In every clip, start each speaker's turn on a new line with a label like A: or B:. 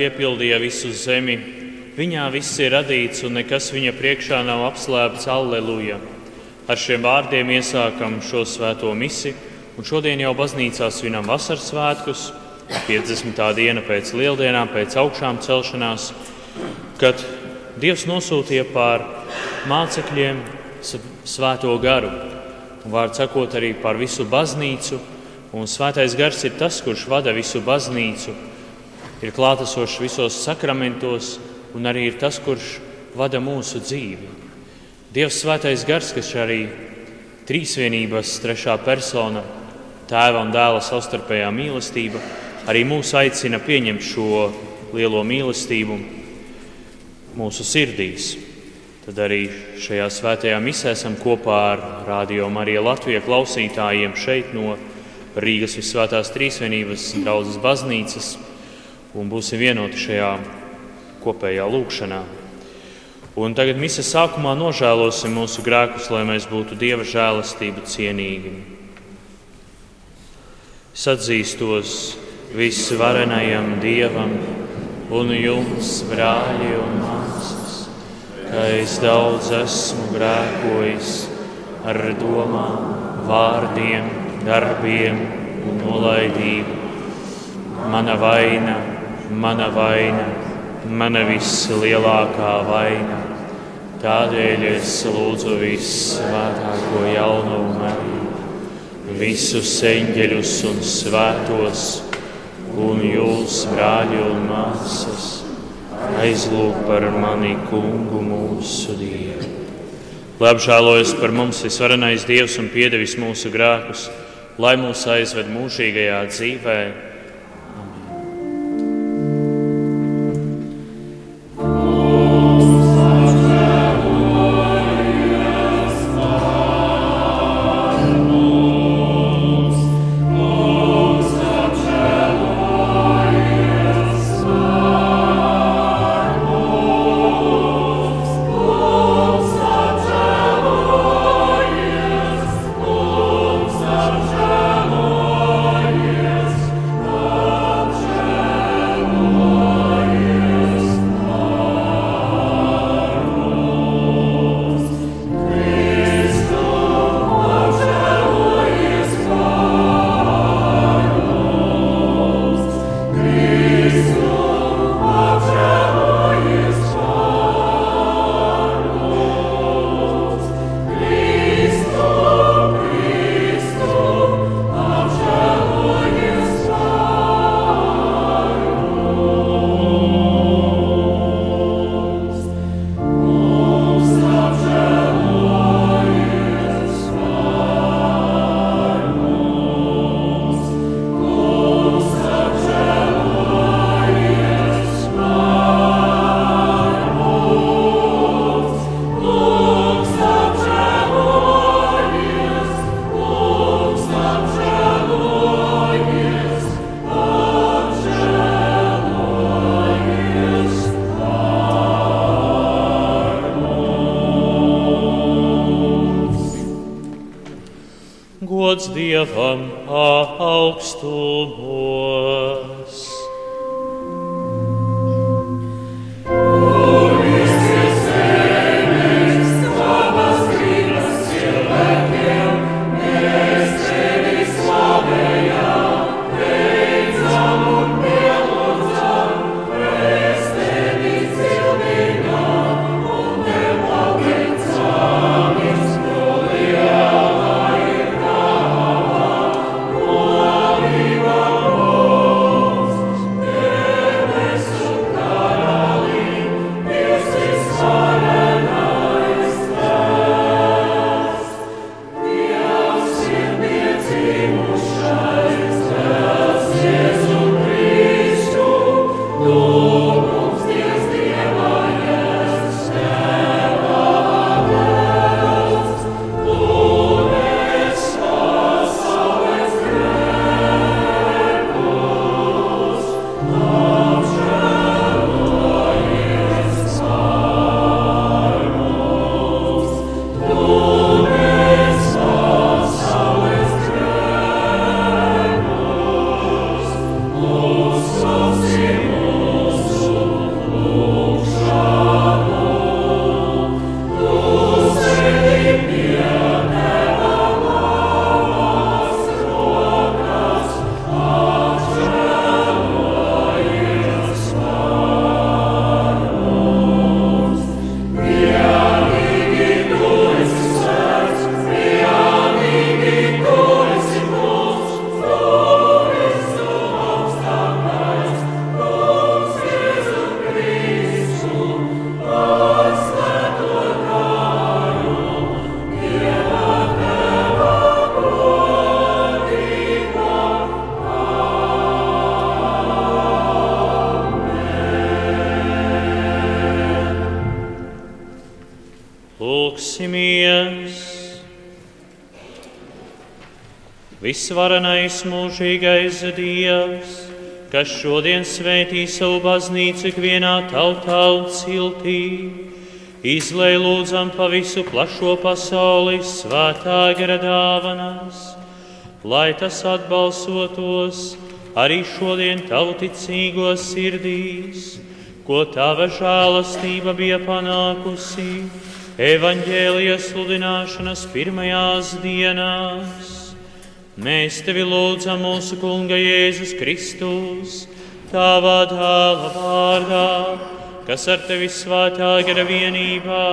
A: piepildīja visu zemi. Viņā viss ir radīts, un nekas viņa priekšā nav apslēpts. Alleluja! Ar šiem vārdiem iesākam šo svēto misiju, un šodien jau baznīcā svinam vasaras svētkus, 50. diena pēc lieldienām, pēc augšām celšanās, kad Dievs nosūtīja pār mācekļiem svēto garu, un vārds sakot arī par visu baznīcu, un svētais gars ir tas, kurš vada visu baznīcu ir klātesošs visos sakramentos un arī ir tas, kurš vada mūsu dzīvi. Dievs svētais gars, kas arī trīsvienības trešā persona, tēva un dēla savstarpējā mīlestība, arī mūs aicina pieņemt šo lielo mīlestību mūsu sirdīs. Tad arī šajā svētajā misē esam kopā ar Radio Mariju Latviju klausītājiem šeit no Rīgas Visvētās Trīsvienības draudzes baznīcas un būsim vienoti šajā kopējā lūkšanā. Un tagad misijas sākumā nožēlosim mūsu grēkus, lai mēs būtu Dieva žēlastību cienīgi. Es atzīstos visvarenajam Dievam un jums, brāļi un māsas, ka es daudz esmu grēkojis ar domām, vārdiem, darbiem un nolaidību. Mana vaina mana vaina, mana vislielākā vaina. Tādēļ es lūdzu visvētāko jauno Mariju, visus eņģeļus un svētos, un jūs, brāļi un māsas, aizlūg par mani kungu mūsu Dievu. Lai apžēlojas par mums visvarenais Dievs un piedevis mūsu grēkus, lai mūs aizved mūžīgajā dzīvēm Visvarenais mūžīgais Dievs, kas šodien svētī savu baznīcu ikvienā tautā un ciltī, izlēj lūdzam pa visu plašo pasauli svētā gara dāvanas, lai tas atbalsotos arī šodien tavu ticīgos sirdīs, ko tava žēlastība bija panākusi evaņģēlijas sludināšanas pirmajās dienās. Mēs tevi lūdzam mūsu Kunga Jēzus Kristus, tavā dēla vārdā, kas ar tevi svētā gara vienībā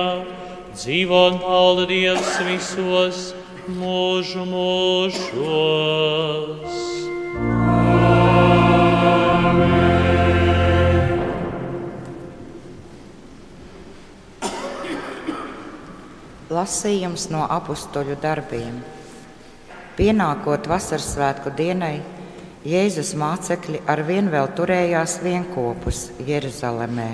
A: dzīvo un valda Dievs visos mūžu mūžos.
B: Lasījums no apakstuļu darbiem. Pienākot vasaras svētku dienai, Jēzus mācekļi ar vien vēl turējās vienopus Jeruzalemē,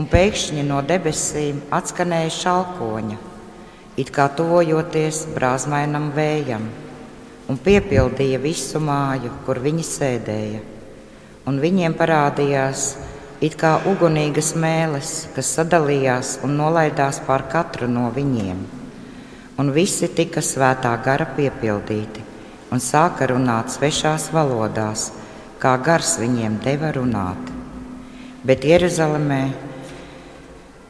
B: un pēkšņi no debesīm atskanēja šalkoņa, it kā tuvojoties brāzmainam vējam, un piepildīja visu māju, kur viņi sēdēja. Un viņiem parādījās it kā ugunīgas mēlis, kas sadalījās un nolaidās pār katru no viņiem. Un visi tika svētā gara piepildīti un sāka runāt svešās valodās, kā gars viņiem deva runāt. Bet Jeruzalemē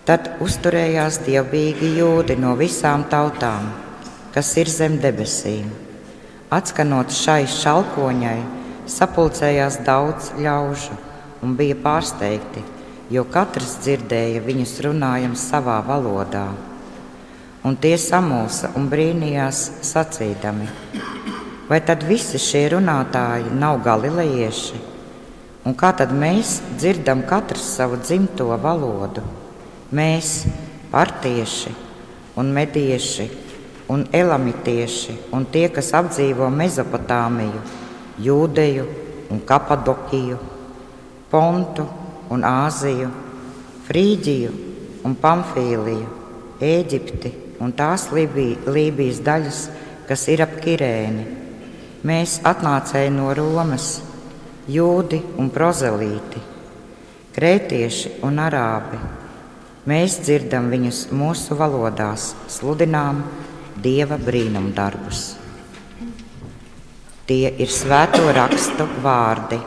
B: tad uzturējās dievbijīgi jūdi no visām tautām, kas ir zem debesīm. Atskanot šai šalkoņai, sapulcējās daudz ļaužu un bija pārsteigti, jo katrs dzirdēja viņus runājam savā valodā. Un tie samulsa un brīnījās sacīdami, vai tad visi šie runātāji nav galilejieši? Un kā tad mēs dzirdam katrs savu dzimto valodu? Mēs, partieši un medieši un elamitieši un tie, kas apdzīvo Mezopotāmiju, Jūdeju un Kapadokiju Pontu un Āziju, Frīģiju un Pamfīliju, Ēģipti un tās Lībijas daļas, kas ir ap Kirēni. Mēs atnācēji no Romas, jūdi un prozelīti, krētieši un arābi. Mēs dzirdam viņus mūsu valodās, sludinām Dieva brīnumdarbus. Tie ir svēto rakstu vārdi.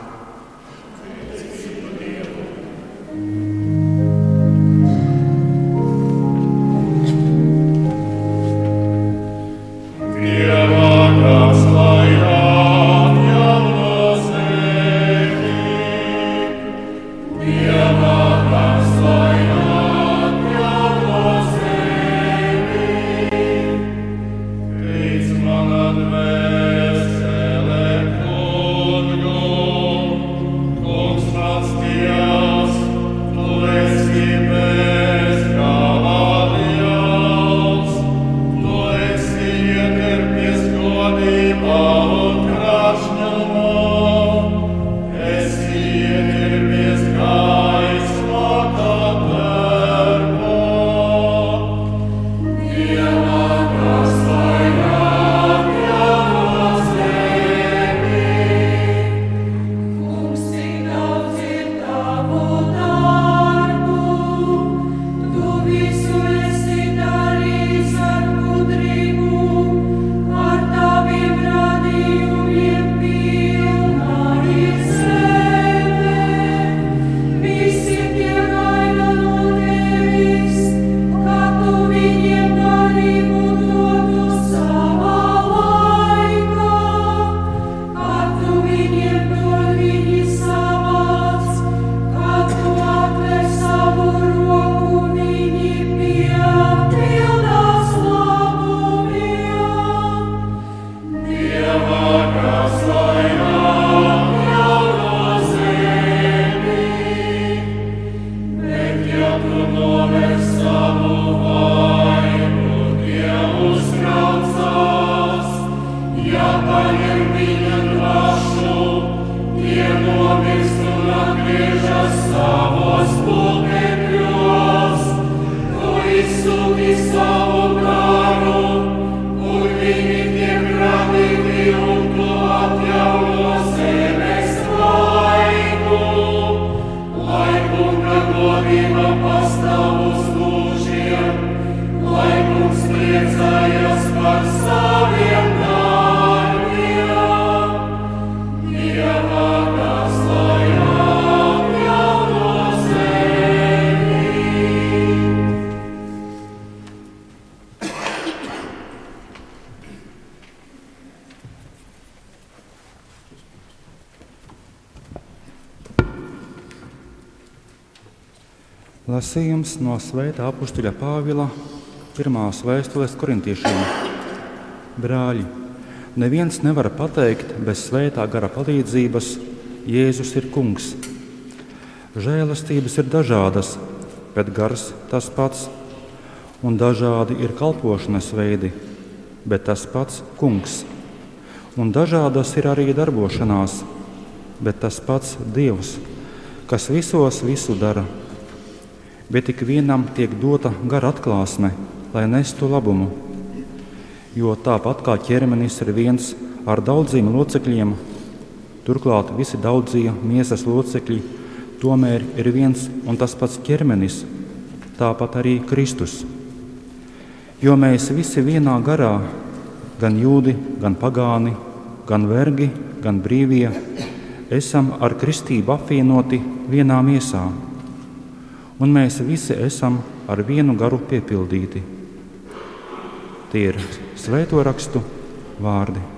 C: Svētā apakstuļa Pāvila pirmās vēstules korintiešiem. Brāļi, neviens nevar pateikt bez svētā gara palīdzības, Jēzus ir kungs. Žēlastības ir dažādas, bet gars tas pats, un dažādi ir kalpošanas veidi, bet tas pats kungs. Un dažādas ir arī darbošanās, bet tas pats Dievs, kas visos visu dara. Bet ik vienam tiek dota gara atklāsme, lai nestu labumu. Jo tāpat kā ķermenis ir viens ar daudziem locekļiem, turklāt visi daudzie miesas locekļi tomēr ir viens un tas pats ķermenis, tāpat arī Kristus. Jo mēs visi vienā garā, gan jūdi, gan pagāni, gan vergi, gan brīvie, esam ar kristību apvienoti vienā miesā, un mēs visi esam ar vienu garu piepildīti. Tie ir svēto rakstu vārdi.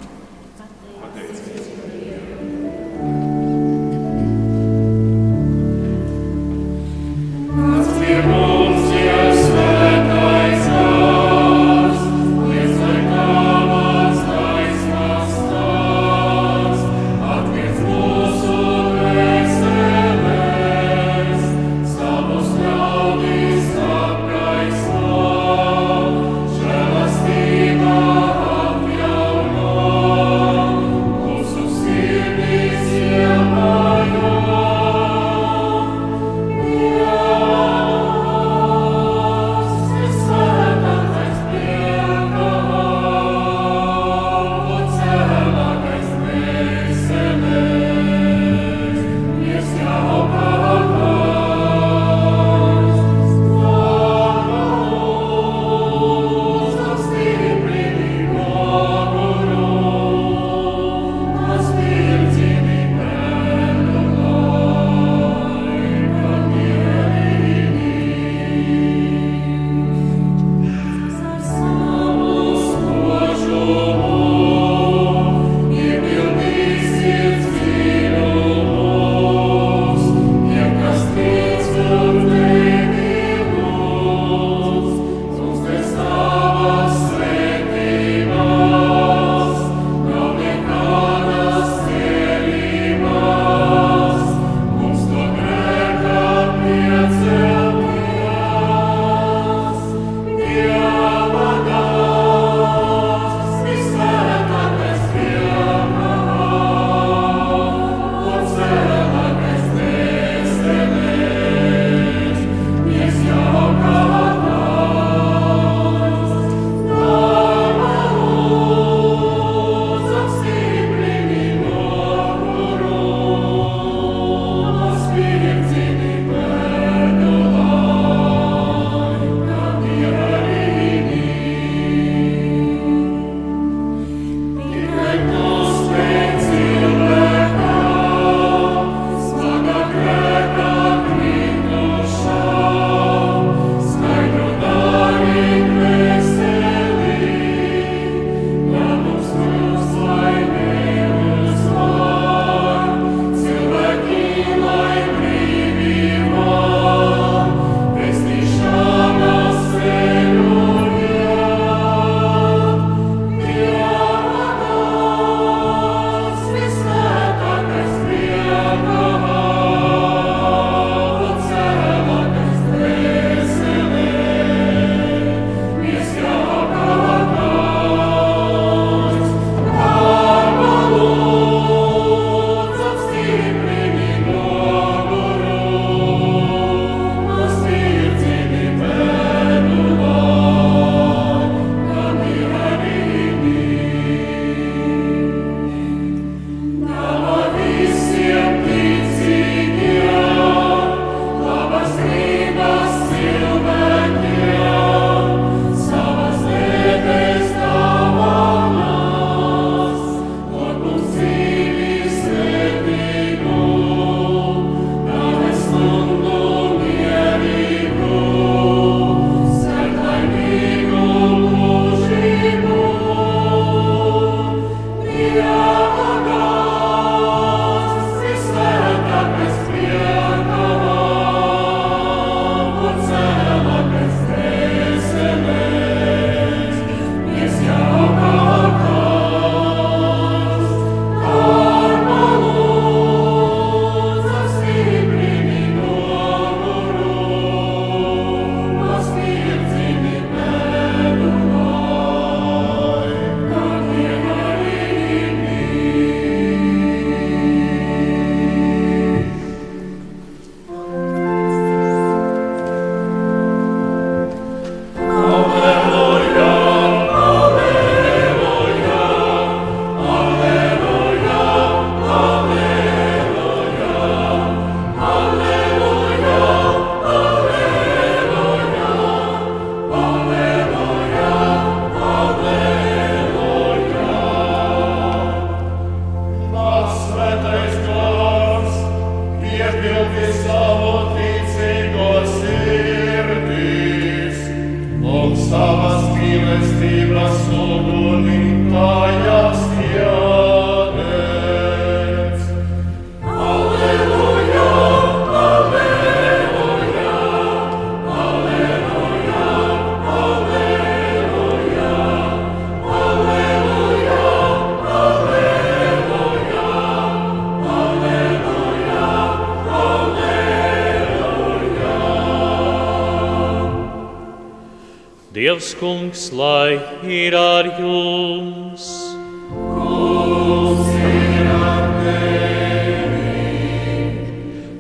A: Dievs kungs, lai ir ar jums!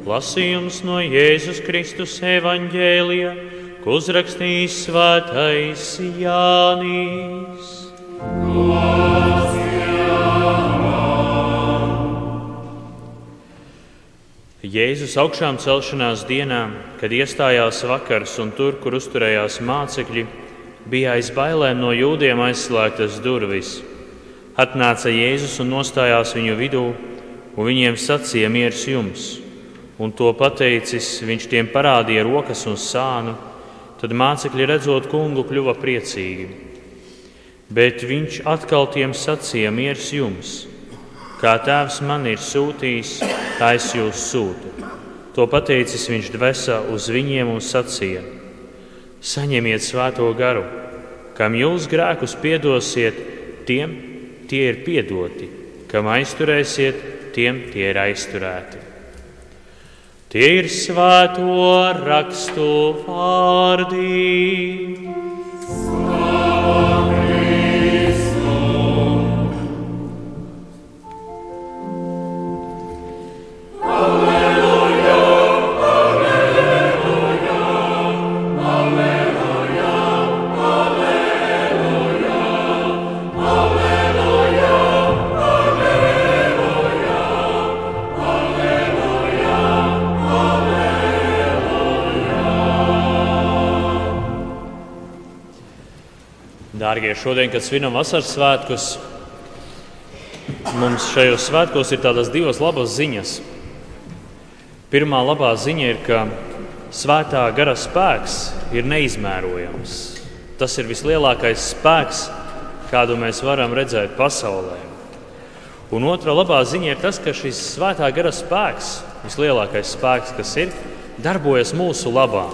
A: Lasījums no Jēzus Kristus evaņģēlija, ko uzrakstījis svētais Jānis. Jēzus augšām celšanās dienā, kad iestājās vakars un tur, kur uzturējās mācekļi, bija aiz bailēm no jūdiem aizslēgtas durvis. Atnāca Jēzus un nostājās viņu vidū, un viņiem sacīja miers jums. Un to pateicis, viņš tiem parādīja rokas un sānu, tad mācekļi redzot kungu kļuva priecīgi. Bet viņš atkal tiem sacīja miers jums Kā tēvs man ir sūtījis, tā es jūs sūtu. To pateicis viņš dvēsā uz viņiem un sacīja: Saņemiet svēto garu, kam jūs grēkus piedosiet, tiem tie ir piedoti, kam aizturēsiet, tiem tie ir aizturēti. Tie ir svēto rakstu vārdi. Dārgie, šodien, kad svinam vasaras svētkus, mums šajos svētkos ir tādas divas labas ziņas. Pirmā labā ziņa ir, ka svētā gara spēks ir neizmērojams. Tas ir vislielākais spēks, kādu mēs varam redzēt pasaulē. Un otra labā ziņa ir tas, ka šis svētā gara spēks, vislielākais spēks, kas ir, darbojas mūsu labā.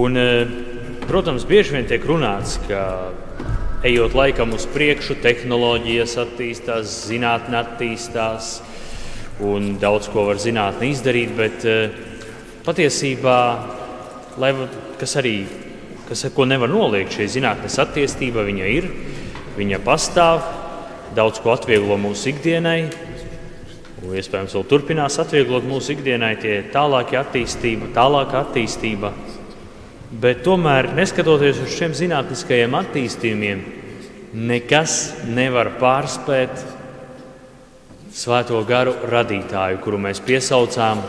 A: Un, Protams, bieži vien tiek runāts, ka ejot laikam uz priekšu, tehnoloģijas attīstās, zinātnē attīstās un daudz ko var zinātnē izdarīt. Bet eh, patiesībā, lai, kas arī kas, ko nevar noliegt, šī zinātnes attīstība viņa ir, viņa pastāv, daudz ko atvieglo mūsu ikdienai. Un, iespējams, vēl turpinās atvieglot mūsu ikdienai tie tālākie attīstība, tālāka attīstība. Bet tomēr, neskatoties uz šiem zinātniskajiem attīstījumiem, nekas nevar pārspēt Svēto garu radītāju, kuru mēs piesaucām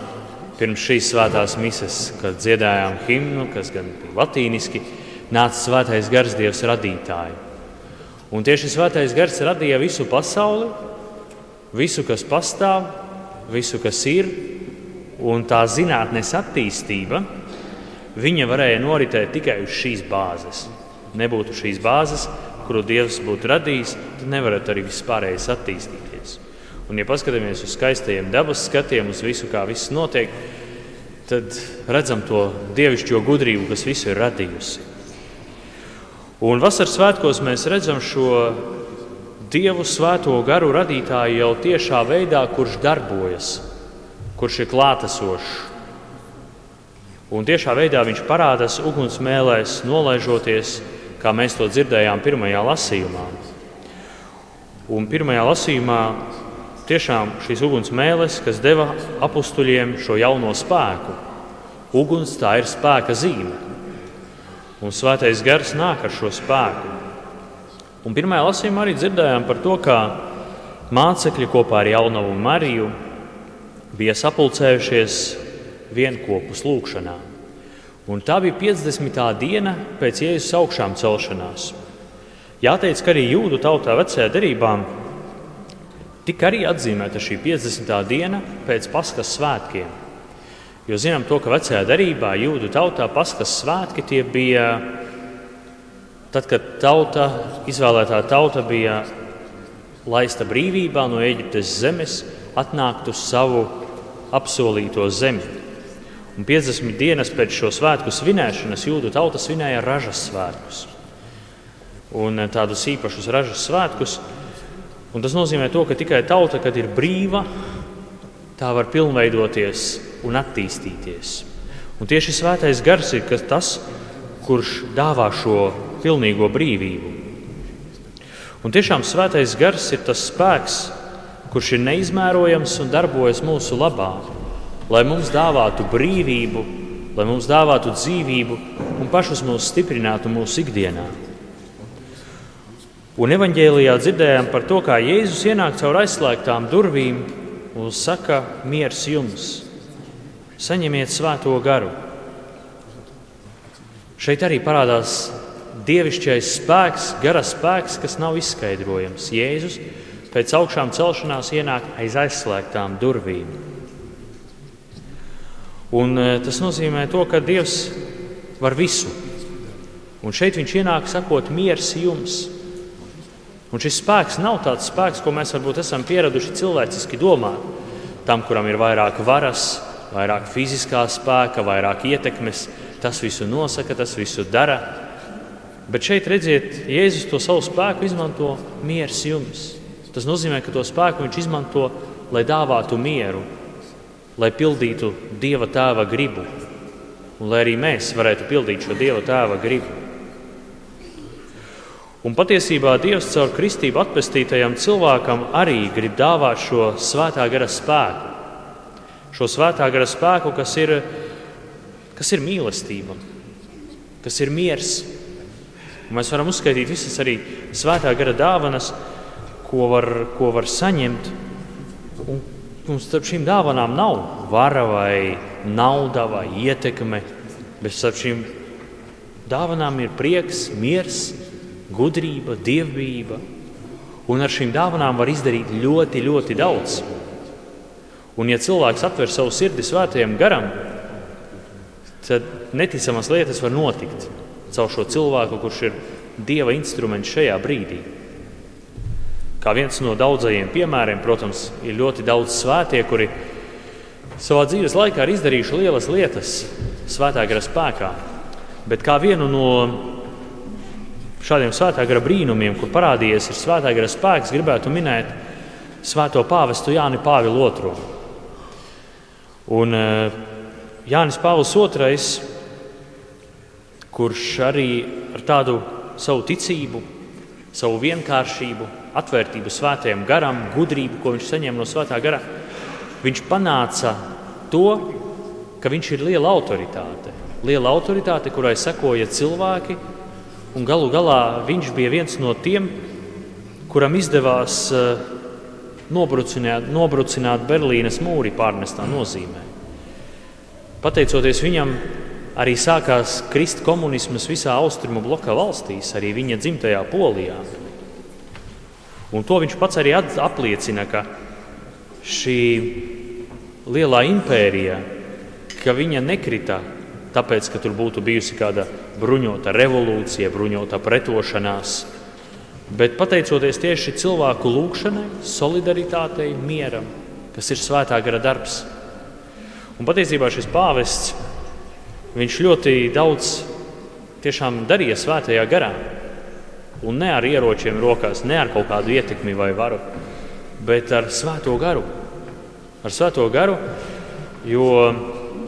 A: pirms šīs svētās mises, kad dziedājām himnu, kas gan bija latīniski, nāca Svētais gars Dievs radītāju. Un tieši Svētais gars radīja visu pasauli, visu, kas pastāv, visu, kas ir, un tā zinātnes attīstība viņa varēja noritēt tikai uz šīs bāzes. Nebūtu šīs bāzes, kuru Dievs būtu radījis, tad nevarētu arī viss pārējais attīstīties. Un, ja paskatāmies uz skaistajiem dabas skatiem, uz visu, kā viss notiek, tad redzam to dievišķo gudrību, kas visu ir radījusi. Un vasaras svētkos mēs redzam šo Dievu svēto garu radītāju jau tiešā veidā, kurš darbojas, kurš ir klātesošs, Un tiešā veidā viņš parādās ugunsmēlēs, nolaižoties, kā mēs to dzirdējām pirmajā lasījumā. Un pirmajā lasījumā tiešām šīs ugunsmēles, kas deva apstuļiem šo jauno spēku. Uguns tā ir spēka zīme. Un svētais gars nāk ar šo spēku. Un pirmajā lasījumā arī dzirdējām par to, kā mācekļi kopā ar Jaunavu Mariju bija sapulcējušies vienopus lūgšanā. Un tā bija 50. diena pēc Jēzus augšām celšanās. Jāteic, ka arī jūdu tautā vecajā derībā tika arī atzīmēta šī 50. diena pēc Paskas svētkiem. Jo zinām to, ka vecajā derībā jūdu tautā Paskas svētki tie bija tad, kad tauta, izvēlētā tauta bija laista brīvībā no Eģiptes zemes, atnākt uz savu apsolīto zemi. Un 50 dienas pēc šo svētku svinēšanas jūdu tauta svinēja ražas svētkus. Un eh, tādus īpašus ražas svētkus. Un tas nozīmē, to, ka tikai tauta, kad ir brīva, tā var pilnveidoties un attīstīties. Un tieši svētais gars ir tas, kurš dāvā šo pilnīgo brīvību. Un tiešām svētais gars ir tas spēks, kurš ir neizmērojams un darbojas mūsu labā, lai mums dāvātu brīvību, lai mums dāvātu dzīvību un pašus mūs stiprinātu mūsu ikdienā. Un evanģēlijā dzirdējām par to, kā Jēzus ienāk caur aizslēgtām durvīm un saka: Mieres jums, saņemiet svēto garu. Šeit arī parādās dievišķais spēks, gara spēks, kas nav izskaidrojams. Jēzus pēc augšām celšanās ienāk aiz aizslēgtām durvīm. Un, e, tas nozīmē to, ka Dievs var visu. Un šeit viņš ienāk sakot, miers jums. Un šis spēks nav tāds spēks, ko mēs varbūt esam pieraduši cilvēciski domāt. Tam, kuram ir vairāk varas, vairāk fiziskā spēka, vairāk ietekmes, tas visu nosaka, tas visu dara. Bet šeit redziet, Jēzus to savu spēku izmanto miers jums. Tas nozīmē, ka to spēku viņš izmanto, lai dāvātu mieru, lai pildītu Dieva tēva gribu, un lai arī mēs varētu pildīt šo Dieva tēva gribu. Un patiesībā Dievs caur kristību atpestītajam cilvēkam arī grib dāvāt šo svētā gara spēku. Šo svētā gara spēku, kas ir, kas ir mīlestība, kas ir miers. Un mēs varam uzskaitīt visas arī svētā gara dāvanas, ko var, ko var saņemt. Un, starp šīm dāvanām nav vara vai nauda vai ietekme, bet starp šīm dāvanām ir prieks, miers, gudrība, dievbijība. Un ar šīm dāvanām var izdarīt ļoti, ļoti daudz. Un, ja cilvēks atver savu sirdi svētajam garam, tad neticamas lietas var notikt caur šo cilvēku, kurš ir Dieva instruments šajā brīdī. Kā viens no daudzajiem piemēriem, protams, ir ļoti daudz svētie, kuri savā dzīves laikā ir izdarījuši lielas lietas svētā gara spēkā. Bet kā vienu no šādiem svētā gara brīnumiem, kur parādījies ir svētā gara spēks, gribētu minēt svēto pāvestu Jāni Pāvilu II. Un eh, Jānis Pāvils II, kurš arī ar tādu savu ticību, savu vienkāršību, atvērtību svētajam garam, gudrību, ko viņš saņēma no svētā gara, viņš panāca to, ka viņš ir liela autoritāte. Liela autoritāte, kurai sekoja cilvēki, un galu galā viņš bija viens no tiem, kuram izdevās eh, nobrucināt, nobrucināt Berlīnes mūri pārnestā nozīmē. Pateicoties viņam, arī sākās krist komunisms visā austrumu bloka valstīs, arī viņa dzimtajā Polijā. Un to viņš pats arī apliecina, ka šī lielā impērija, ka viņa nekrita tāpēc, ka tur būtu bijusi kāda bruņota revolūcija, bruņota pretošanās, bet pateicoties tieši cilvēku lūgšanai, solidaritātei, mieram, kas ir svētā gara darbs. Un patiesībā šis pāvests ļoti daudz darīja svētajā garā. Un ne ar ieročiem rokās, ne ar kaut kādu ietekmi vai varu, bet ar svēto garu. Ar svēto garu, jo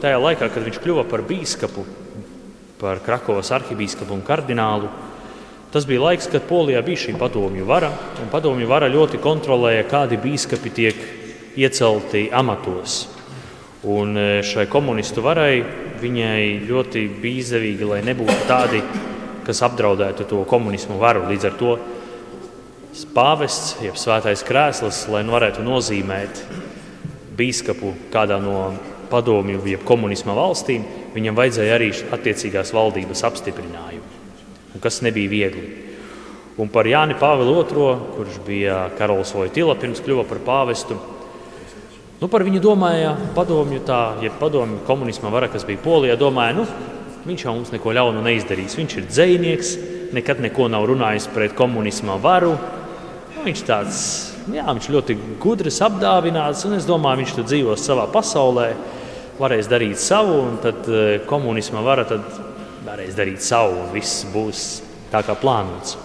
A: tajā laikā, kad viņš kļuva par biskupu, par Krakovas arhibīskapu un kardinālu, tas bija laiks, kad Polijā bija šī padomju vara. Padomju vara ļoti kontrolēja, kādi biskupi tiek iecelti amatos. Un e, šai komunistu varai viņai ļoti bija izdevīgi, lai nebūtu tādi kas apdraudētu to komunismu varu. Līdz ar to pāvests, jeb svētais krēsls, lai nu varētu nozīmēt biskupu kādā no padomju, jeb komunisma valstīm, viņam vajadzēja arī attiecīgās valdības apstiprinājumu, kas nebija viegli. Un par Jāni Pāvilu II, kurš bija karalis Vojtila pirms kļuva par pāvestu, nu, par viņu domāja padomju, tā, jeb padomju komunisma vara, kas bija Polijā, domāja, nu, Viņš jau mums neko ļaunu neizdarīs. Viņš ir dzinieks, nekad neko nav runājis pret komunisma varu. Nu, viņš tāds jā, viņš ļoti gudrs, apdāvināts, un es domāju, viņš tur dzīvos savā pasaulē, varēs darīt savu, un tad eh, komunisma vara tad varēs darīt savu, un viss būs tā kā plānots.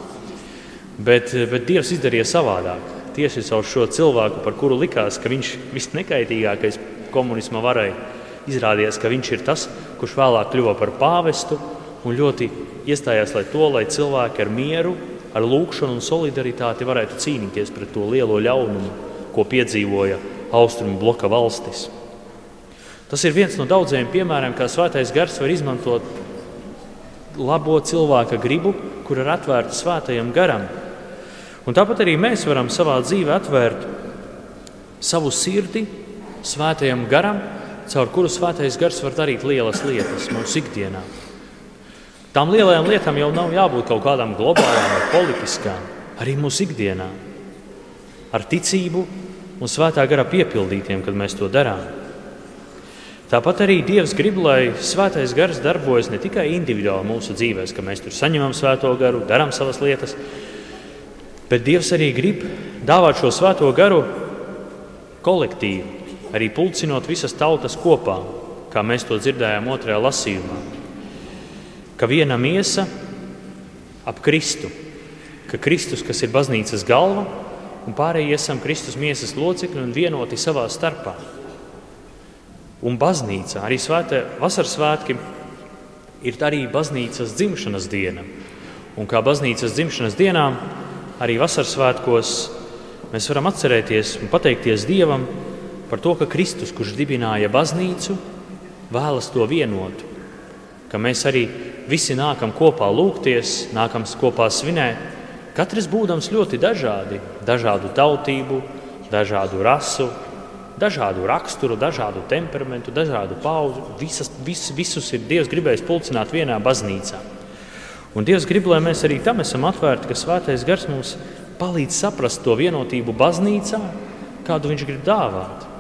A: Bet, eh, bet Dievs izdarīja savādāk. Tieši caur šo cilvēku, par kuru likās, ka viņš ir visnekaitīgākais komunisma varai, izrādījās, ka viņš ir tas, kurš vēlāk kļuva par pāvestu un ļoti iestājās lai to, lai cilvēki ar mieru, ar lūgšanu un solidaritāti varētu cīnīties pret to lielo ļaunumu, ko piedzīvoja austrumu bloka valstis. Tas ir viens no daudziem piemēriem, kā svētais gars var izmantot labo cilvēka gribu, kur ir atvērta svētajam garam. Un tāpat arī mēs varam savā dzīvē atvērt savu sirdi svētajam garam, caur kuru svētais gars var darīt lielas lietas mūsu ikdienā. Tām lielajām lietām jau nav jābūt kaut kādām globālām vai politiskām, arī mūsu ikdienā. Ar ticību un svētā gara piepildītiem, kad mēs to darām. Tāpat arī Dievs grib, lai svētais gars darbojas ne tikai individuāli mūsu dzīvēm, ka mēs tur saņemam svēto garu, darām savas lietas, bet Dievs arī grib dāvāt šo svēto garu kolektīvi, arī pulcinot visas tautas kopā, kā mēs to dzirdējām otrajā lasījumā. Ka viena miesa ap Kristu, ka Kristus, kas ir baznīcas galva, un pārējie esam Kristus miesas locekļi un vienoti savā starpā. Un baznīca, arī svētē, vasaras svētki, ir arī baznīcas dzimšanas diena. Un kā baznīcas dzimšanas dienā, arī vasaras svētkos mēs varam atcerēties un pateikties Dievam par to, ka Kristus, kurš dibināja baznīcu, vēlas to vienot. Ka mēs arī visi nākam kopā lūgties, nākam kopā svinēt, katrs būdams ļoti dažādi, dažādu tautību, dažādu rasu, dažādu raksturu, dažādu temperamentu, dažādu pauzu. Visas, vis, visus ir Dievs gribējis pulcināt vienā baznīcā. Un Dievs grib, lai mēs arī tam esam atvērti, ka Svētais Gars mums palīdz saprast to vienotību baznīcā, kādu viņš grib dāvāt.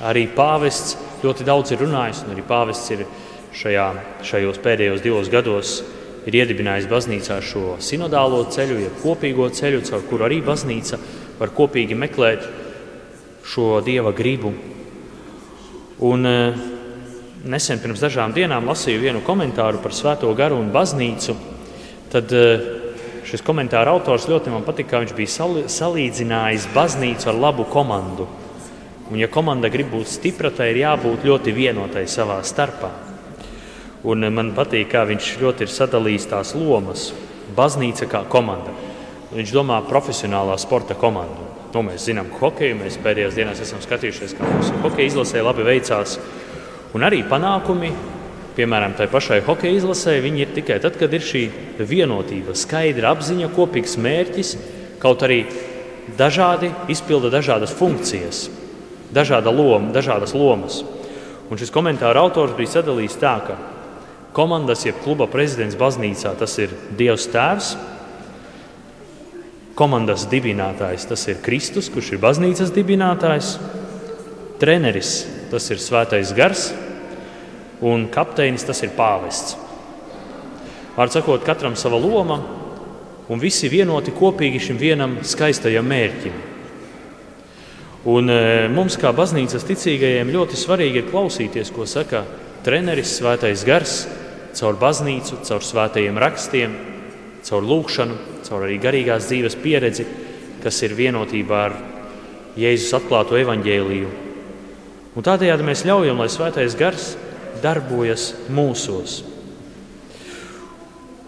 A: Arī pāvests ļoti daudz ir runājis, un arī pāvests ir šajā, šajos pēdējos divos gados ir iedibinājis baznīcā šo sinodālo ceļu, jeb kopīgo ceļu, caur kuru arī baznīca var kopīgi meklēt šo dieva gribu. Un, e, nesen pirms dažām dienām lasīju vienu komentāru par Svēto garu un baznīcu. Tad e, šis komentāra autors ļoti man patika, kā viņš bija salīdzinājis baznīcu ar labu komandu. Un, ja komanda grib būt stipra, tai ir jābūt ļoti vienotai savā starpā. Un man patīk, kā viņš ļoti ir sadalījis tās lomas. Baznīca kā komanda. Viņš domā profesionālā sporta komandu. Nu, mēs zinām, hokeju. Mēs pēdējās dienās esam skatījušies, kā mūsu hokeja izlasē labi veicās. Un arī panākumi, piemēram, tai pašai hokeja izlasē, viņi ir tikai tad, kad ir šī vienotība, skaidra apziņa, kopīgs mērķis, kaut arī dažādi izpilda dažādas funkcijas dažāda loma, dažādas lomas. Un šis komentāra autors bija sadalījis tā, ka komandas, jeb kluba prezidents baznīcā, tas ir Dievs Tēvs. Komandas dibinātājs tas ir Kristus, kurš ir baznīcas dibinātājs. Treneris tas ir Svētais Gars, un kapteinis tas ir pāvests. Vārds sakot, katram sava loma, un visi vienoti kopīgi šim vienam skaistajam mērķim. Un e, mums, kā baznīcas ticīgajiem, ļoti svarīgi ir klausīties, ko saka treneris Svētais Gars caur baznīcu, caur svētajiem rakstiem, caur lūgšanu, caur arī garīgās dzīves pieredzi, kas ir vienotībā ar Jēzus atklāto evaņģēliju. Un tādējādi mēs ļaujam, lai Svētais Gars darbojas mūsos.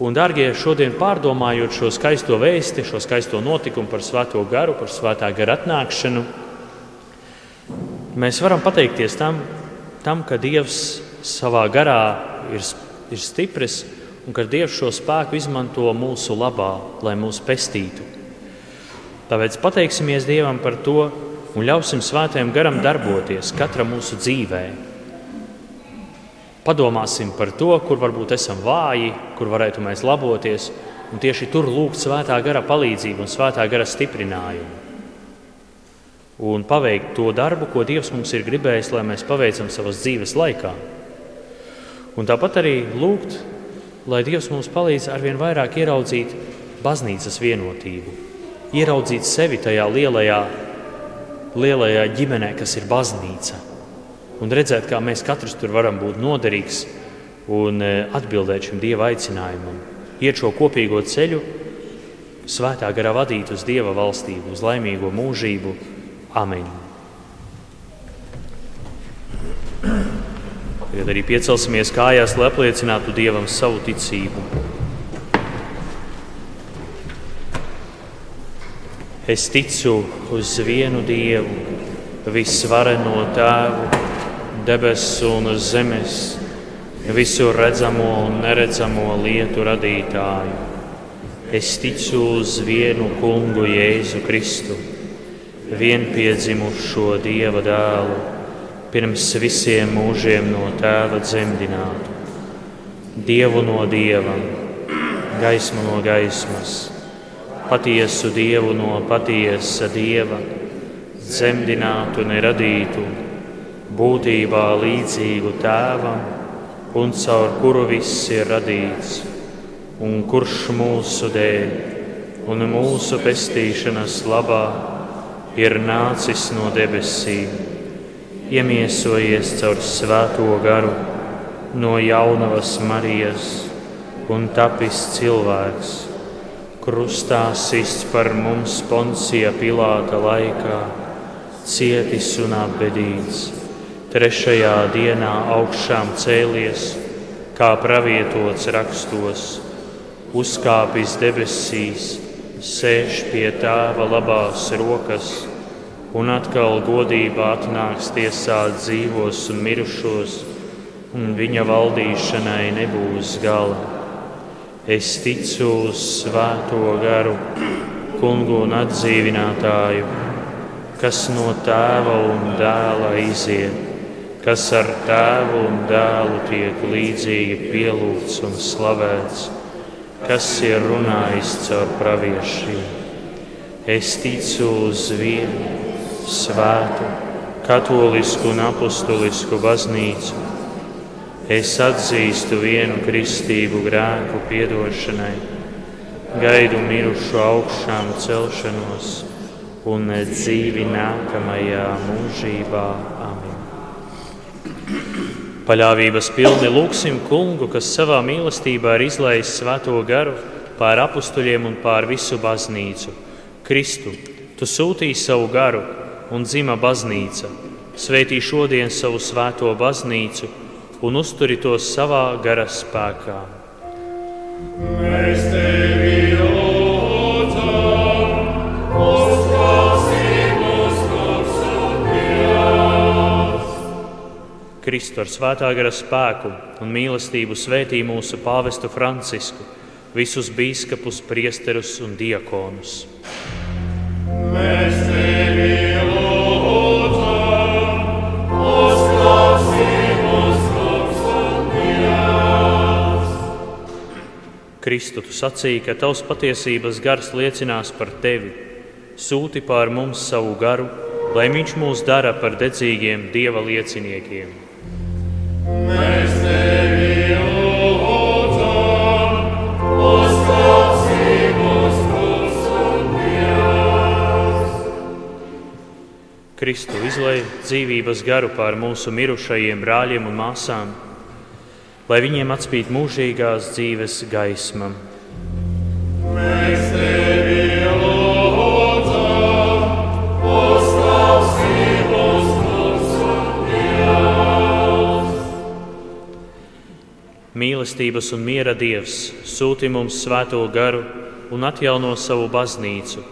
A: Un, darbie, šodien pārdomājot šo skaisto vēsti, šo skaisto notikumu par Svēto garu, par Svētā gara atnākšanu, Mēs varam pateikties tam, tam ka Dievs savā garā ir, ir stiprs un ka Dievs šo spēku izmanto mūsu labā, lai mūs pestītu. Tāpēc pateiksimies Dievam par to un ļausim svētajam garam darboties katra mūsu dzīvē. Padomāsim par to, kur varbūt esam vāji, kur varētu mēs laboties, un tieši tur lūgt svētā gara palīdzību un svētā gara stiprinājumu un paveikt to darbu, ko Dievs mums ir gribējis, lai mēs paveicam savas dzīves laikā. Un tāpat arī lūgt, lai Dievs mums palīdz arvien vairāk ieraudzīt baznīcas vienotību, ieraudzīt sevi tajā lielajā, lielajā ģimenē, kas ir baznīca, un redzēt, kā mēs katrs tur varam būt noderīgs un e, atbildēt šim Dieva aicinājumam, iet šo kopīgo ceļu, svētā garā vadīt uz Dieva valstību, uz laimīgo mūžību Amém. Tagad arī piecelsimies kājās, lai apliecinātu Dievam savu ticību. Es ticu uz vienu Dievu, visvareno Tēvu, debesu un zemes, visu redzamo un neredzamo lietu radītāju. Es ticu uz vienu kungu Jēzu Kristu, vienpiedzimušo Dieva dēlu pirms visiem mūžiem no tēva dzemdinātu. Dievu no dieva, gaismu no gaismas, patiesu dievu no patiesa dieva, dzemdinātu neradītu, būtībā līdzīgu tēvam, un caur kuru viss ir radīts, un kurš mūsu dēļ un mūsu pestīšanas labā ir nācis no debesīm. Iemiesojies caur svēto garu no jaunavas Marijas un tapis cilvēks, krustā sists par mums Poncija Pilāta laikā, cietis un apbedīts, trešajā dienā augšām cēlies, kā pravietots rakstos, uzkāpis debesīs, sēž pie tēva labās rokas un atkal godībā atnāks tiesāt dzīvos un mirušos, un viņa valdīšanai nebūs gala. Es ticu uz svēto garu, kungu un atdzīvinātāju, kas no tēva un dēla iziet, kas ar tēvu un dēlu tiek līdzīgi pielūgts un slavēts, kas ir runājis caur praviešiem. Es ticu uz vienu svētu, katolisku un apustulisku baznīcu. Es atzīstu vienu kristību grēku piedošanai, gaidu mirušu augšām celšanos un dzīvi nākamajā mūžībā. Paļāvības pilni lūgsim kungu, kas savā mīlestībā ir izlaists svēto garu pār apstuļiem un pār visu baznīcu. Kristu, tu sūtīji savu garu un dzima baznīca. Svētī šodien savu svēto baznīcu un uzturi to savā gara spēkā. Mēs tevi Kristu ar svētā gara spēku un mīlestību svētī mūsu pāvestu Francisku, visus biskupus, priesterus un diakonus. Mēs tevi Kristu, tu sacīji, ka tavs patiesības gars liecinās par tevi. Sūti pār mums savu garu, lai viņš mūs dara par dedzīgiem dieva lieciniekiem. Kristu izlai dzīvības garu pār mūsu mirušajiem brāļiem un māsām lai viņiem atspīd mūžīgās dzīves gaisma. Mīlestības un miera Dievs sūti mums svēto garu un atjauno savu baznīcu,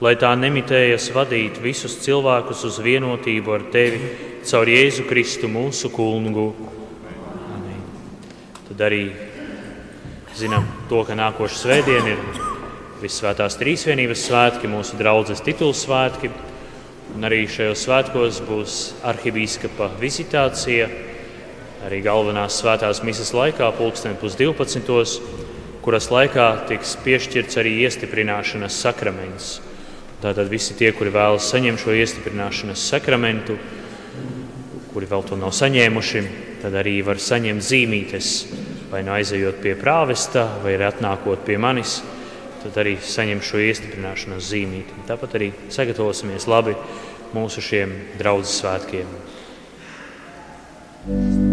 A: lai tā nemitējas vadīt visus cilvēkus uz vienotību ar Tevi caur Jēzu Kristu mūsu kungu Tad arī zinām to, ka nākošais svētdiena ir Visvētās Trīsvienības svētki, mūsu draudzes tituls svētki. Un arī šajos svētkos būs arhibīskapa vizitācija, arī galvenās svētās misijas laikā, pulksten pus 12. kuras laikā tiks piešķirts arī iestiprināšanas sakraments. Tātad visi tie, kuri vēlas saņemt šo iestiprināšanas sakramentu, kuri vēl to nav saņēmuši, tad arī var saņemt zīmītes, vai nu aizejot pie prāvesta, vai arī atnākot pie manis. Tad arī saņem šo iestiprināšanās zīmīti. Tāpat arī sagatavosimies labi mūsu šiem draugu svētkiem. thank you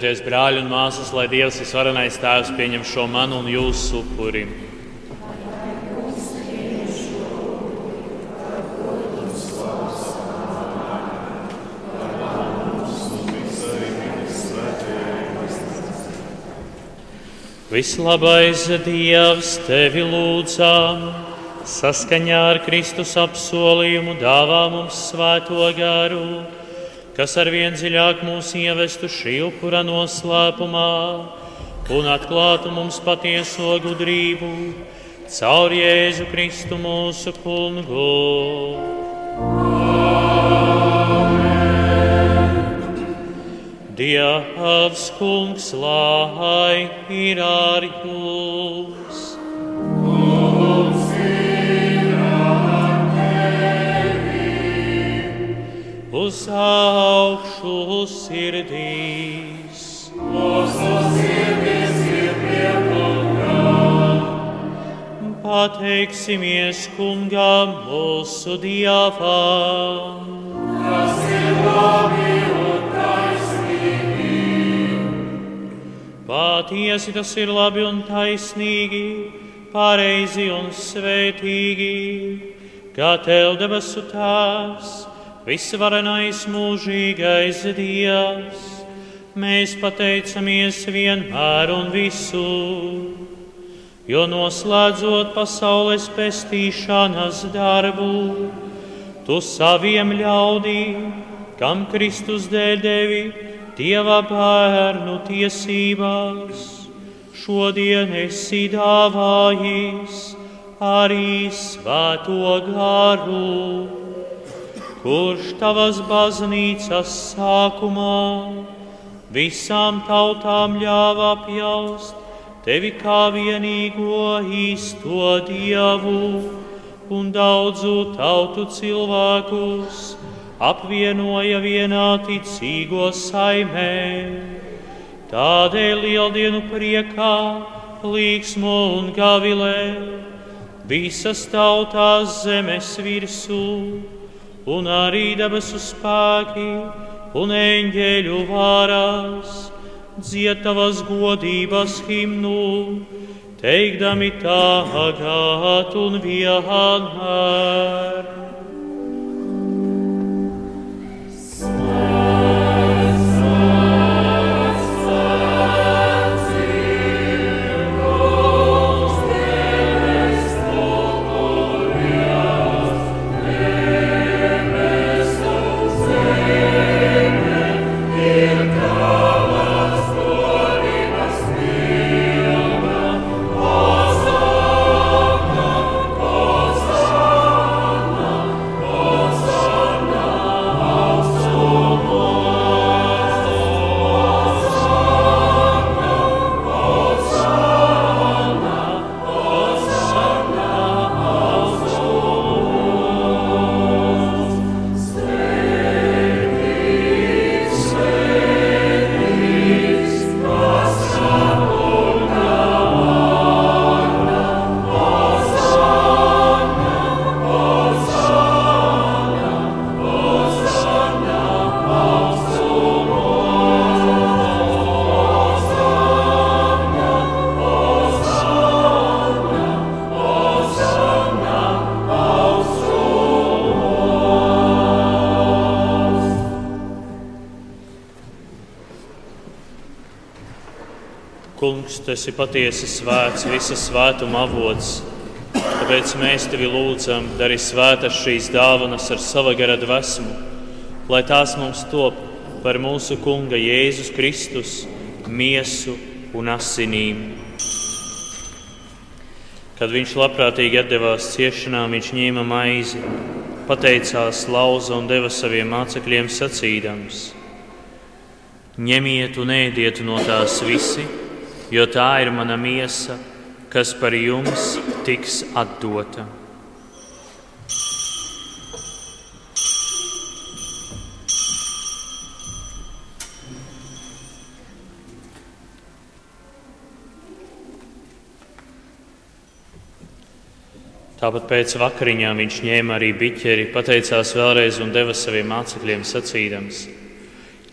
A: Lūdzieties, brāļi un māsas, lai Dievs visvarenais tēvs pieņem šo manu un jūsu upuri. Vislabais Dievs tevi lūdzām, saskaņā ar Kristus apsolījumu dāvā mums svēto garu, kas ar vien dziļāk mūs ievestu šī upura noslēpumā un atklātu mums patieso gudrību caur Jēzu Kristu mūsu kungu. Dievs, kungs, lai ir ar jums! Uz augšu sirdīs! Mūsu sirdīs ir pieplūkā! Pateiksimies kungam mūsu dievam! Tas ir labi! Patiesi tas ir labi un taisnīgi, pareizi un svētīgi, kā tev debesu tās, visvarenais mūžīgais Dievs. Mēs pateicamies vienmēr un visur, jo noslēdzot pasaules pestīšanas darbu, tu saviem ļaudīm, kam Kristus dēļ devi, Dieva bērnu tiesībās, šodien esi dāvājis arī svēto garu, kurš tavas baznīcas sākumā visām tautām ļāva apjaust tevi kā vienīgo īsto dievu un daudzu tautu cilvēkus apvienoja vienā ticīgo saimē. Tādēļ lieldienu priekā, līksmu un gavilē, visas tautās zemes virsū, un arī debesu spēki un eņģeļu vārās, dzietavas godības himnu, teikdami tagad un vienmēr. Tu esi patiesi svēts, visa svētuma avots. Tāpēc mēs tevi lūdzam, dari svētas šīs dāvanas ar sava gara dvēsmu, lai tās mums top par mūsu Kunga Jēzus Kristus miesu un asinīm. Kad viņš labprātīgi atdevās ciešanām, viņš ņēma maizi, pateicās, lauza un deva saviem mācekļiem sacīdams: Ņemiet un ēdiet no tās visi! Jo tā ir mana miesa, kas par jums tiks atdota. Tāpat pēc vakariņām viņš ņēma arī biķeri, pateicās vēlreiz un deva saviem mācekļiem sacīdams: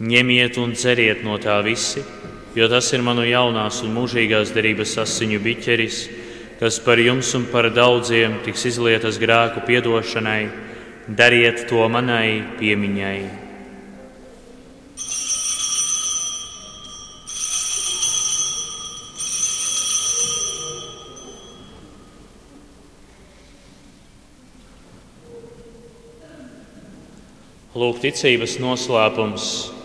A: Ņemiet un dzeriet no tā visi, jo tas ir manu jaunās un mūžīgās derības asiņu biķeris, kas par jums un par daudziem tiks izlietas grēku piedošanai. Dariet to manai piemiņai. Lūk, ticības noslēpums.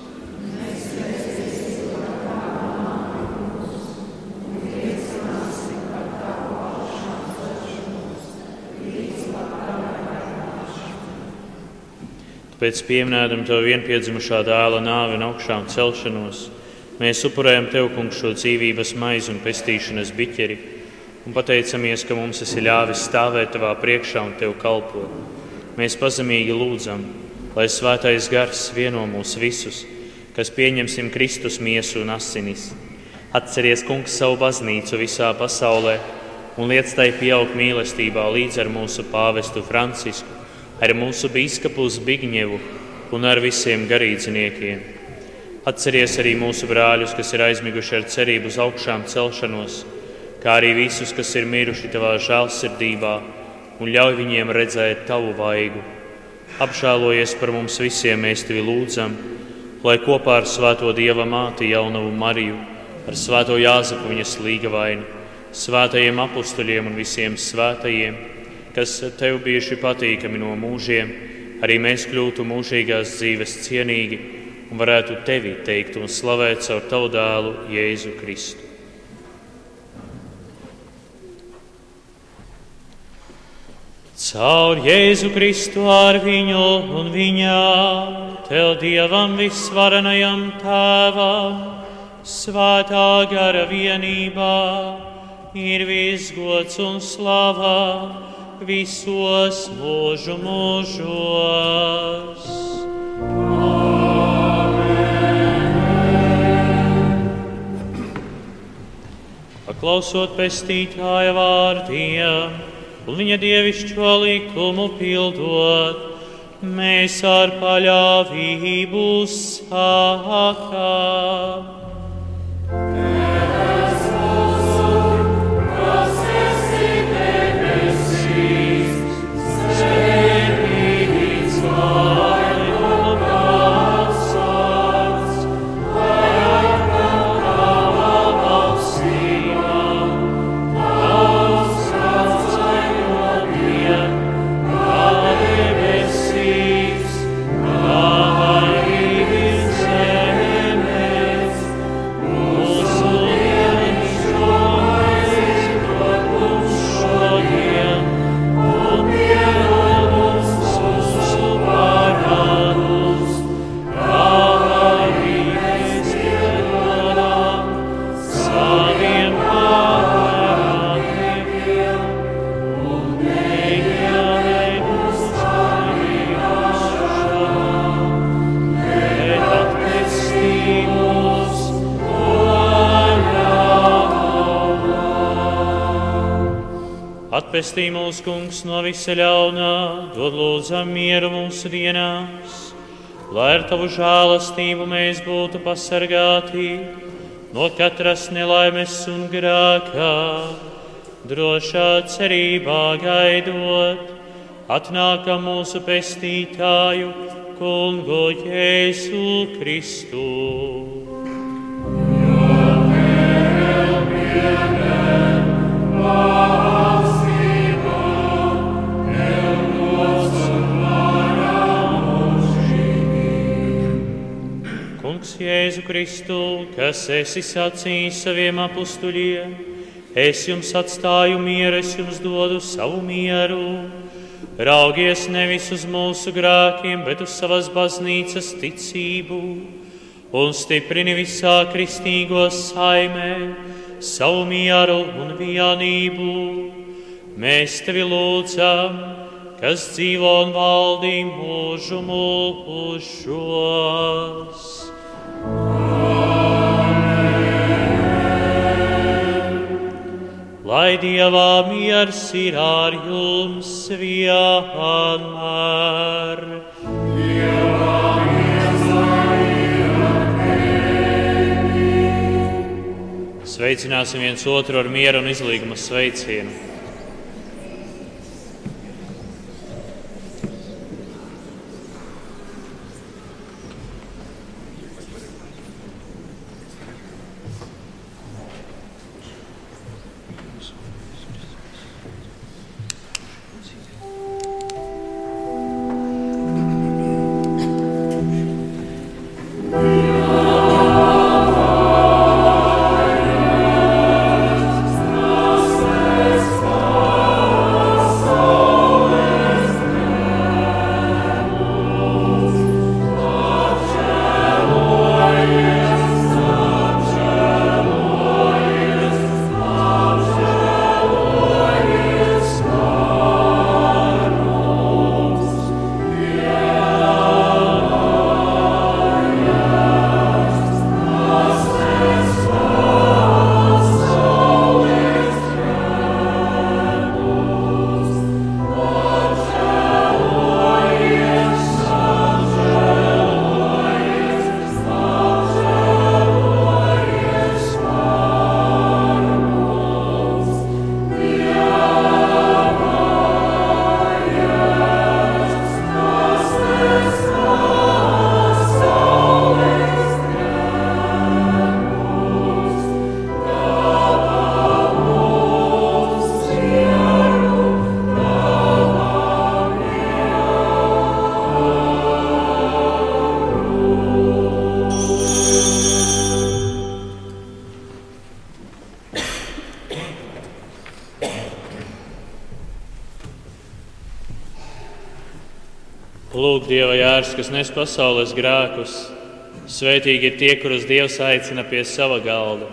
A: Pēc pieminētam to vienpiedzimušā dēla nāvi un augšām celšanos, mēs upurējam Tev, Kungs, šo dzīvības maizi un pestīšanas biķeri un pateicamies, ka mums esi ļāvis stāvēt Tavā priekšā un Tev kalpot. Mēs pazemīgi lūdzam, lai svētais gars vieno mūs visus, kas pieņemsim Kristus miesu un asinis. Atceries, kungs, savu baznīcu visā pasaulē un liec tai pieaugt mīlestībā līdz ar mūsu pāvestu Francisku, ar mūsu biskupu Zbigņevu un ar visiem garīdziniekiem. Atceries arī mūsu brāļus, kas ir aizmiguši ar cerību uz augšām celšanos, kā arī visus, kas ir miruši tavā žēlsirdībā, un ļauj viņiem redzēt tavu vaigu Apžēlojies par mums visiem, mēs tevi lūdzam, lai kopā ar Svēto Dieva māti jaunavu Mariju, ar Svēto Jāzepu viņas līgavaini, svētajiem apstuļiem un visiem svētajiem, kas tev bijuši patīkami no mūžiem, arī mēs kļūtu mūžīgās dzīves cienīgi un varētu tevi teikt un slavēt caur tavu dēlu Jēzu Kristu. Caur Jēzu Kristu ar viņu un viņā, Tev Dievam visvarenajam Tēvam, svētā gara vienībā, ir visgods un slava visos mūžu mūžos. Paklausot pestītāja vārdiem, un viņa dievišķo likumu pildot, mēs ar paļāvību sākam. Atpestī mūsu kungs no visa ļaunā, dod lūdzam mieru mūsu dienās, lai ar tavu žēlastību mēs būtu pasargāti no katras nelaimes un grākā, drošā cerībā gaidot, atnākam mūsu pestītāju, kungu Jēzu Kristu. Jēzu Kristu, kas esi sacījis saviem apstuļiem, es jums atstāju mieru, es jums dodu savu mieru. Raugies nevis uz mūsu grēkiem, bet uz savas baznīcas ticību un stiprini visā kristīgo saimē savu mieru un vienību. Mēs tevi lūdzam, kas dzīvo un valdī mūžu mūžos. lai dievā miers ir ar jums vienmēr. Dievā. Sveicināsim viens otru ar mieru un izlīgumu sveicienu. Nes pasaules grēkus. Svētīgi ir tie, kurus Dievs aicina pie sava galda.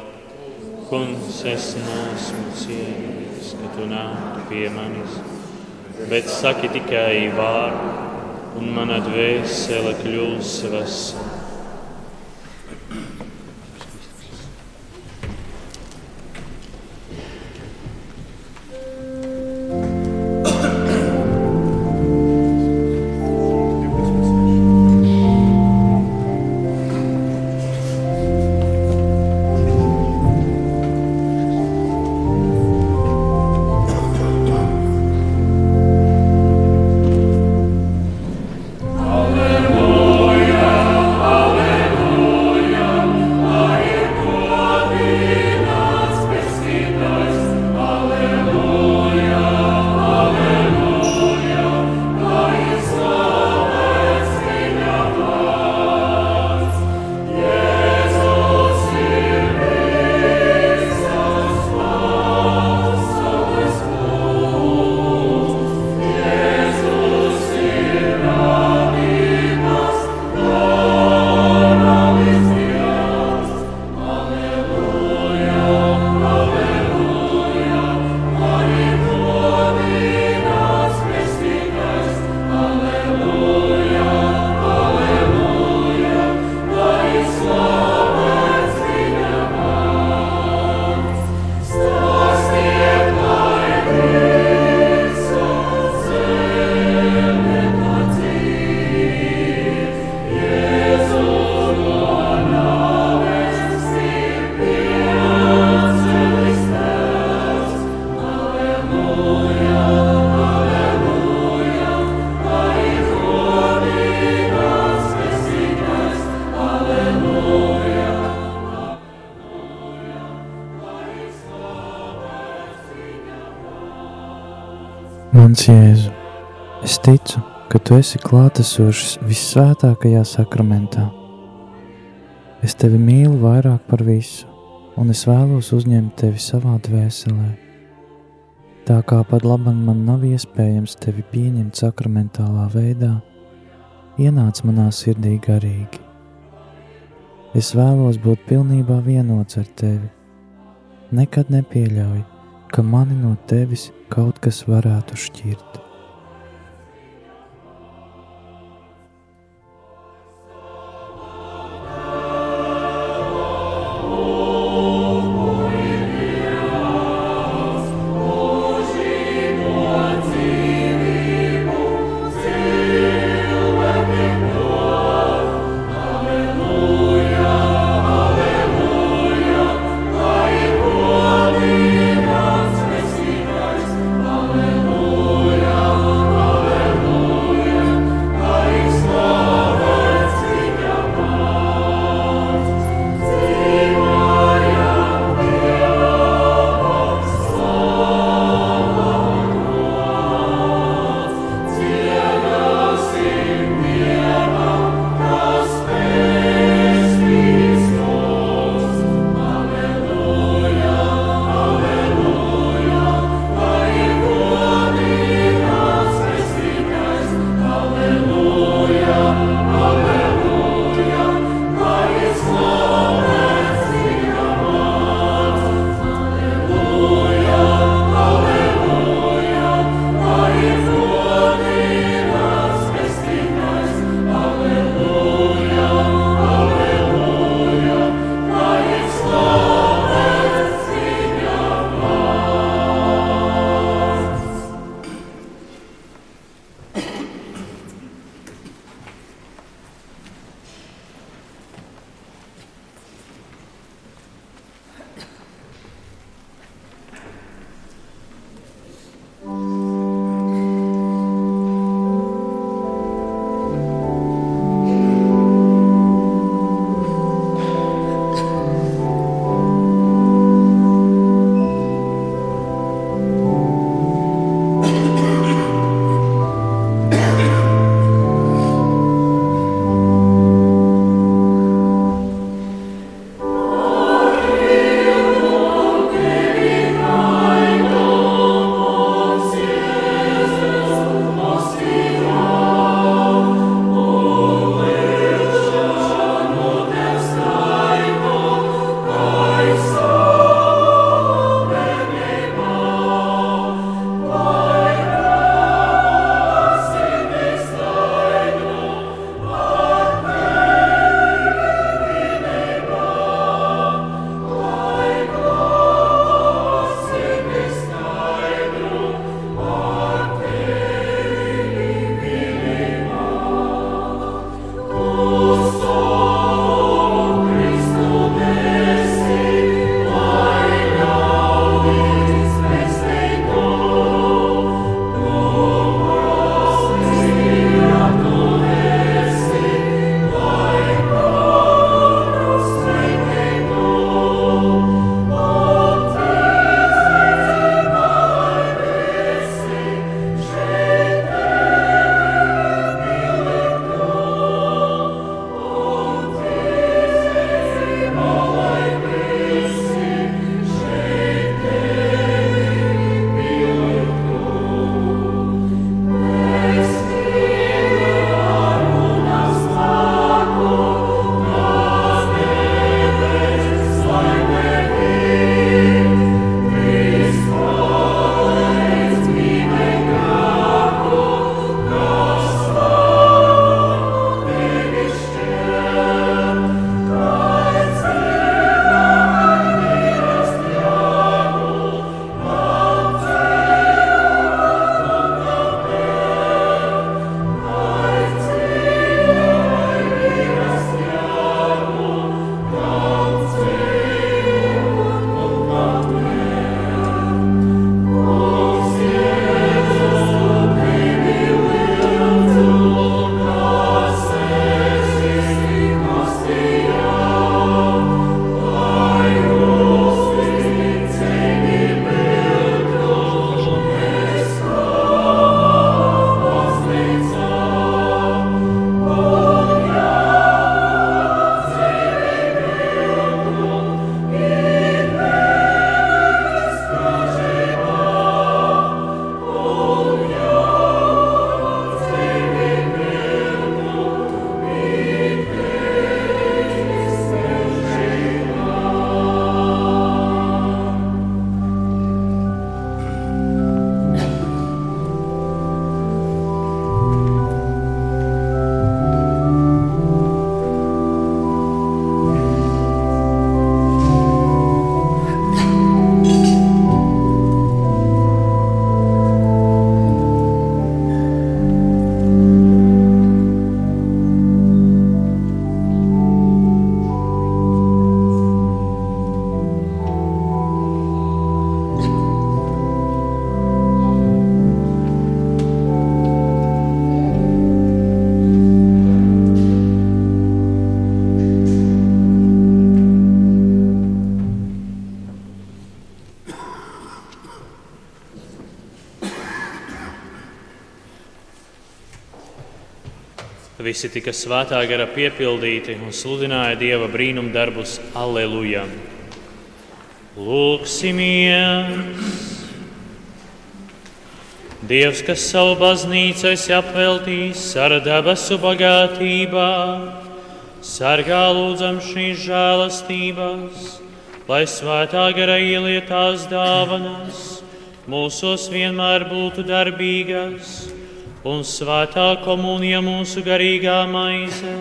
A: Kungs, es neesmu cienīts, ka tu nāktu pie manis, bet saki tikai vārdu, un mana dvēsele kļūs vesela.
D: Es ticu, ka Tu esi klātesošs vissvētākajā sakramentā. Es Tevi mīlu vairāk par visu, un es vēlos uzņemt Tevi savā dvēselē. Tā kā pat labam man nav iespējams Tevi pieņemt sakramentālā veidā, ienāc manā sirdī garīgi. Es vēlos būt pilnībā vienots ar Tevi. Nekad nepieļauj, ka mani no Tevis kaut kas varētu šķirt.
A: Visi tika svētā gara piepildīti un sludināja Dieva brīnumu darbus Alleluja! Lūksimies! Dievs, kas savu baznīcu esi apveltījis ar debesu bagātībā, sargā lūdzam šīs žēlastības, lai svētā gara ielietās dāvanas mūsos vienmēr būtu darbīgas, un svētā komunija mūsu garīgā maize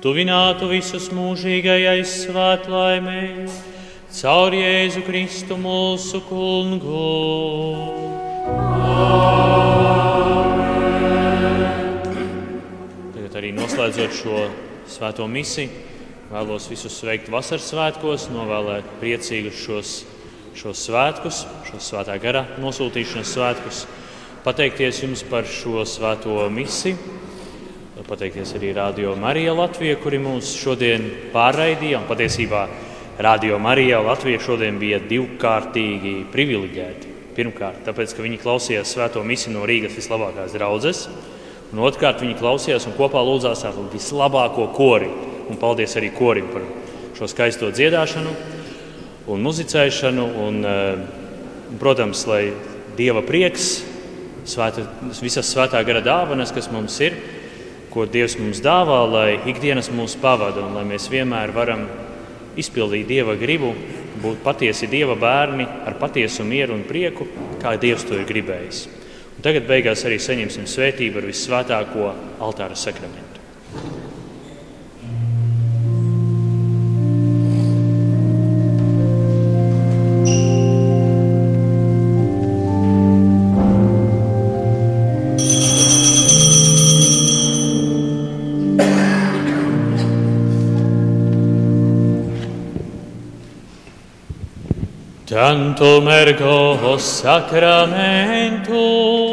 A: tuvinātu visus mūžīgajai svētlaimēji caur Jēzu Kristu mūsu kungu. Tagad arī noslēdzot šo svēto misiju, vēlos visus sveikt vasaras svētkos, novēlēt priecīgus šos, šos svētkus, šos svētā gara nosūtīšanas svētkus, pateikties jums par šo svēto misiju, pateikties arī Radio Marija Latvija, kuri mūs šodien pārraidīja. Un patiesībā Radio Marija Latvija šodien bija divkārtīgi privileģēti. Pirmkārt, tāpēc, ka viņi klausījās svēto misiju no Rīgas vislabākās draudzes, un otrkārt, viņi klausījās un kopā lūdzās ar vislabāko kori. Un paldies arī korim par šo skaisto dziedāšanu un muzicēšanu. Un, eh, protams, lai Dieva prieks, svēta, visas svētā gara dāvanas, kas mums ir, ko Dievs mums dāvā, lai ikdienas mūs pavada un lai mēs vienmēr varam izpildīt Dieva gribu būt patiesi Dieva bērni ar patiesu mieru un prieku, kā Dievs to ir gribējis. Un tagad beigās arī saņemsim svētību ar visvētāko altāra sakramentu. Sanctum ergo sacramentum.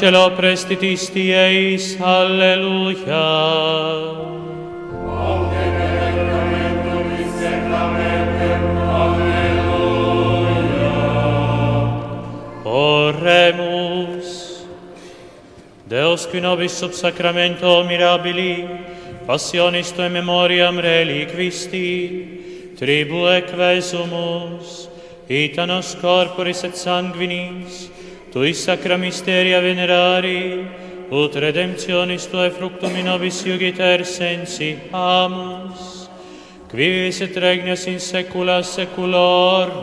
A: celo prestitisti eis, Alleluia. Oremus. Deus qui nobis sub sacramento mirabili, passionis tuae memoriam reliquisti, tribue quesumus, ita nos corporis et sanguinis, Tui sacra misteria venerari, ut redemptionis tuae fructum in nobis iugiter sensi amus, qui visit regnas in saecula saeculorum.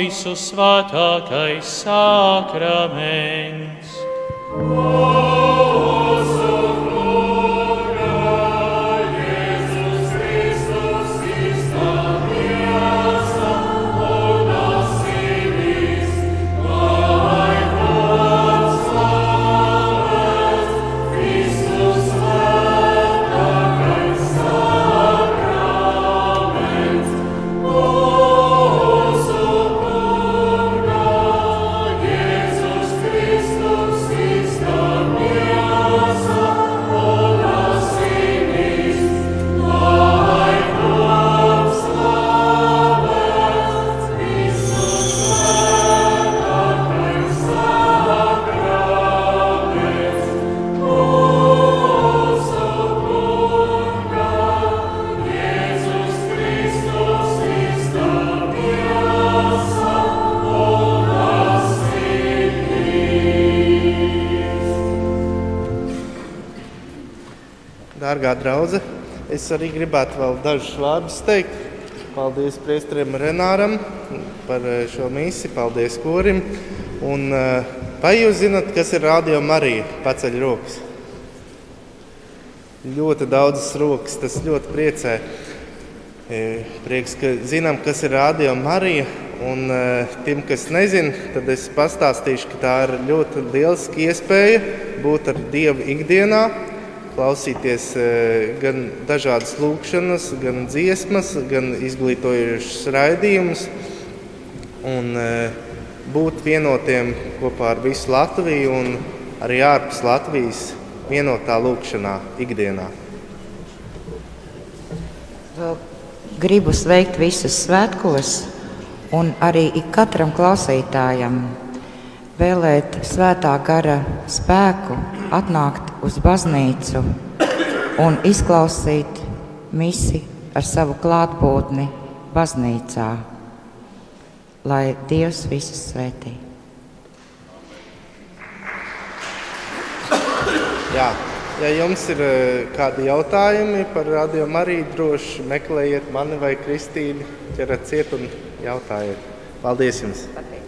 E: Visu svētākais sakraments.
F: Dārgā draudzene, es arī gribētu vēl dažus vārdus teikt. Paldies Priesterim Renāram par eh, šo misiju, paldies Korim. Un, eh, vai jūs zināt, kas ir Radio Marija? Paceļ rokas. Ļoti daudzas rokas, tas ļoti priecē. E, Prieks, ka zinām, kas ir Radio Marija. Un eh, tiem, kas nezina, tad es pastāstīšu, ka tā ir ļoti lieliska iespēja būt ar Dievu ikdienā, klausīties eh, gan dažādas lūkšanas, gan dziesmas, gan izglītojušas raidījumus un eh, būt vienotiem kopā ar visu Latviju un arī ārpus Latvijas vienotā lūkšanā ikdienā.
B: Vēl gribu sveikt visus svētkos un arī katram klausītājam vēlēt svētā gara spēku, atnākt uz baznīcu un izklausīt misi ar savu klātbūtni baznīcā, lai Dievs visus svētī.
F: Jā. Ja jums ir eh, kādi jautājumi par radio Mariju, droši meklējiet mani vai Kristīnu, ķerat ciet un jautājiet. Paldies jums!
G: With